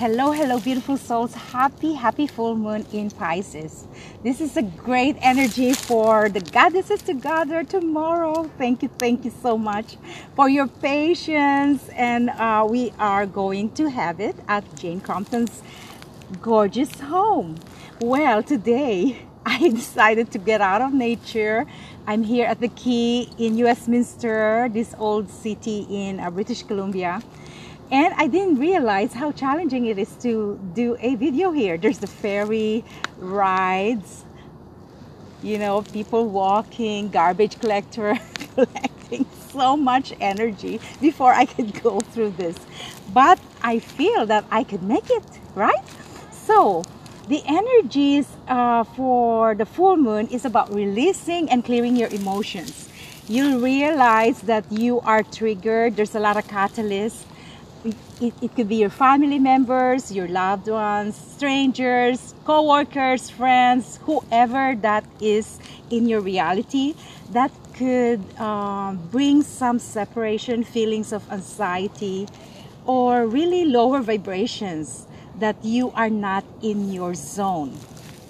Hello, hello, beautiful souls. Happy, happy full moon in Pisces. This is a great energy for the goddesses to gather tomorrow. Thank you, thank you so much for your patience. And uh, we are going to have it at Jane Compton's gorgeous home. Well, today I decided to get out of nature. I'm here at the Quay in Westminster, this old city in uh, British Columbia and I didn't realize how challenging it is to do a video here. There's the ferry rides, you know, people walking, garbage collector collecting so much energy before I could go through this. But I feel that I could make it, right? So the energies uh, for the full moon is about releasing and clearing your emotions. You'll realize that you are triggered. There's a lot of catalysts it, it, could be your family members, your loved ones, strangers, co-workers, friends, whoever that is in your reality that could um, bring some separation, feelings of anxiety, or really lower vibrations that you are not in your zone.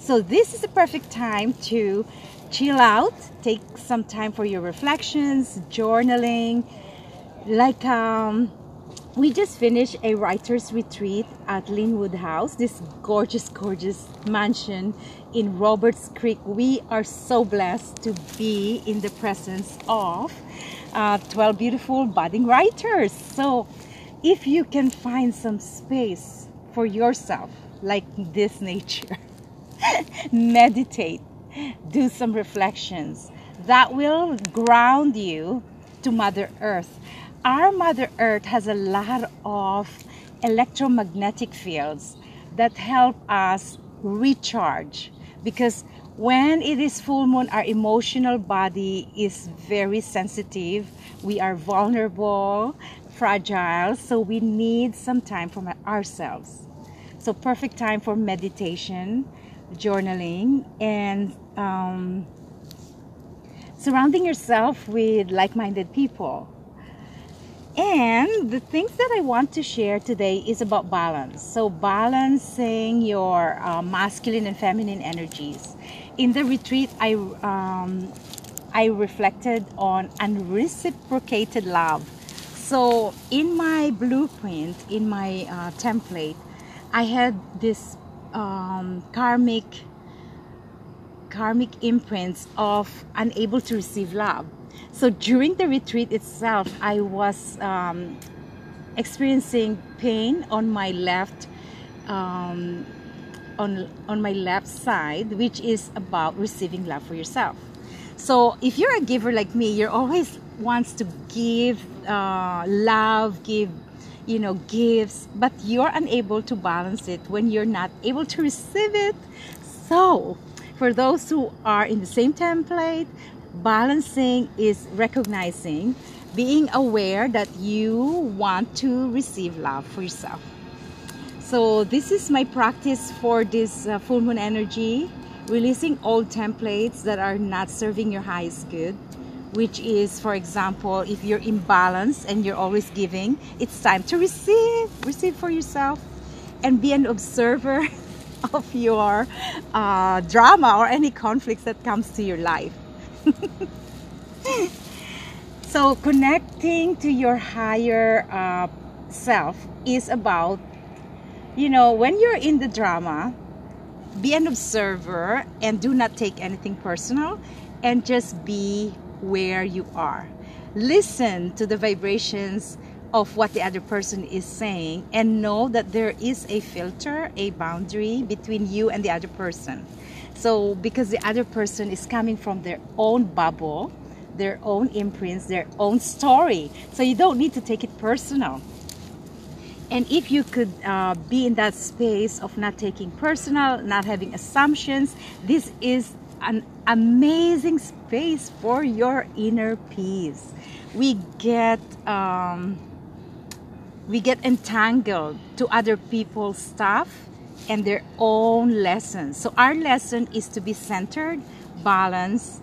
So this is the perfect time to chill out, take some time for your reflections, journaling, like um, we just finished a writer's retreat at Linwood House, this gorgeous, gorgeous mansion in Roberts Creek. We are so blessed to be in the presence of uh, 12 beautiful budding writers. So, if you can find some space for yourself, like this nature, meditate, do some reflections that will ground you to Mother Earth our Mother Earth has a lot of electromagnetic fields that help us recharge because when it is full moon our emotional body is very sensitive. We are vulnerable fragile so we need some time for ourselves. So perfect time for meditation journaling and um, surrounding yourself with like-minded people and the things that I want to share today is about balance. So, balancing your uh, masculine and feminine energies. In the retreat, I um, I reflected on unreciprocated love. So, in my blueprint, in my uh, template, I had this um, karmic karmic imprints of unable to receive love so during the retreat itself, I was um, experiencing pain on my left um, on on my left side, which is about receiving love for yourself. So if you're a giver like me, you're always wants to give uh, love, give you know gifts, but you're unable to balance it when you're not able to receive it. So for those who are in the same template, Balancing is recognizing, being aware that you want to receive love for yourself. So this is my practice for this uh, full moon energy, releasing old templates that are not serving your highest good, which is, for example, if you're imbalanced and you're always giving, it's time to receive, receive for yourself, and be an observer of your uh, drama or any conflicts that comes to your life. so connecting to your higher uh, self is about you know when you're in the drama be an observer and do not take anything personal and just be where you are. Listen to the vibrations of what the other person is saying and know that there is a filter a boundary between you and the other person so, because the other person is coming from their own bubble, their own imprints, their own story. So, you don't need to take it personal. And if you could uh, be in that space of not taking personal, not having assumptions, this is an amazing space for your inner peace. We get um, we get entangled to other people's stuff and their own lessons. So our lesson is to be centered, balanced,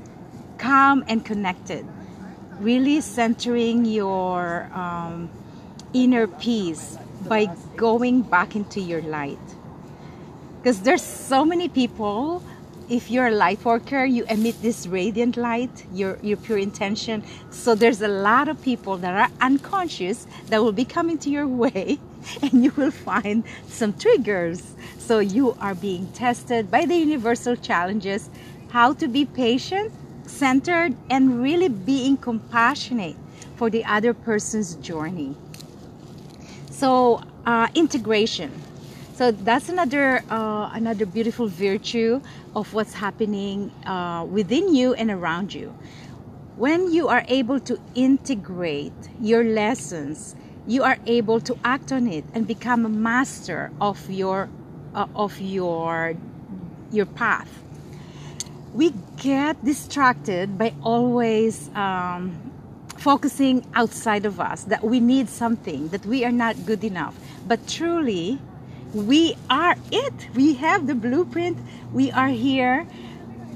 calm, and connected. Really centering your um, inner peace by going back into your light. Because there's so many people if you're a light worker, you emit this radiant light, your, your pure intention. So there's a lot of people that are unconscious that will be coming to your way and you will find some triggers. So you are being tested by the universal challenges, how to be patient, centered, and really being compassionate for the other person's journey. So uh, integration so that's another uh, another beautiful virtue of what's happening uh, within you and around you. When you are able to integrate your lessons you are able to act on it and become a master of your uh, of your your path. We get distracted by always um, focusing outside of us that we need something that we are not good enough. But truly we are it. We have the blueprint. We are here.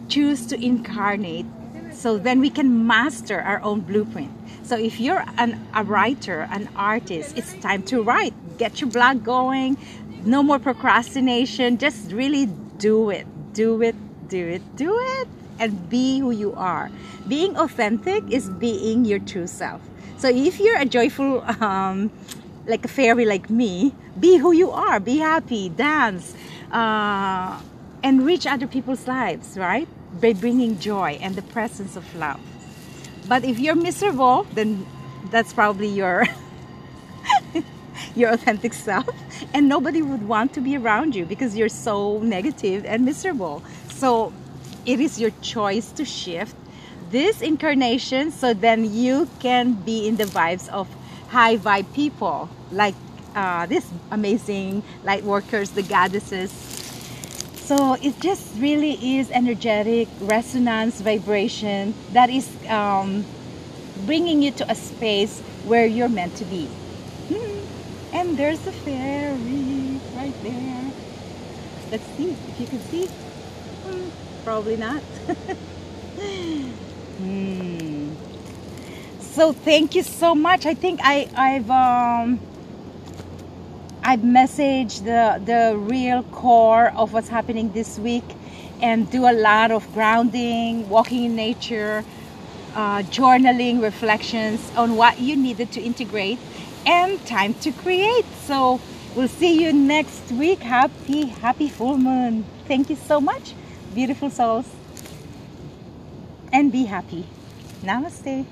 Choose to incarnate so then we can master our own blueprint. So if you're an, a writer, an artist, it's time to write. Get your blog going. No more procrastination. Just really do it. Do it. Do it. Do it. And be who you are. Being authentic is being your true self. So if you're a joyful um, like a fairy like me, be who you are, be happy, dance, uh, and reach other people's lives, right? By bringing joy and the presence of love. But if you're miserable, then that's probably your your authentic self and nobody would want to be around you because you're so negative and miserable. So it is your choice to shift this incarnation so then you can be in the vibes of high vibe people like uh, this amazing light workers, the goddesses. So it just really is energetic resonance vibration that is um, bringing you to a space where you're meant to be. Hmm. And there's a fairy right there. Let's see if you can see. Hmm. Probably not. hmm so thank you so much. I think i i've um i've messaged the the real core of what's happening this week and do a lot of grounding walking in nature uh, journaling reflections on what you needed to integrate and time to create. So we'll see you next week. Happy happy full moon. Thank you so much. Beautiful souls. And be happy. Namaste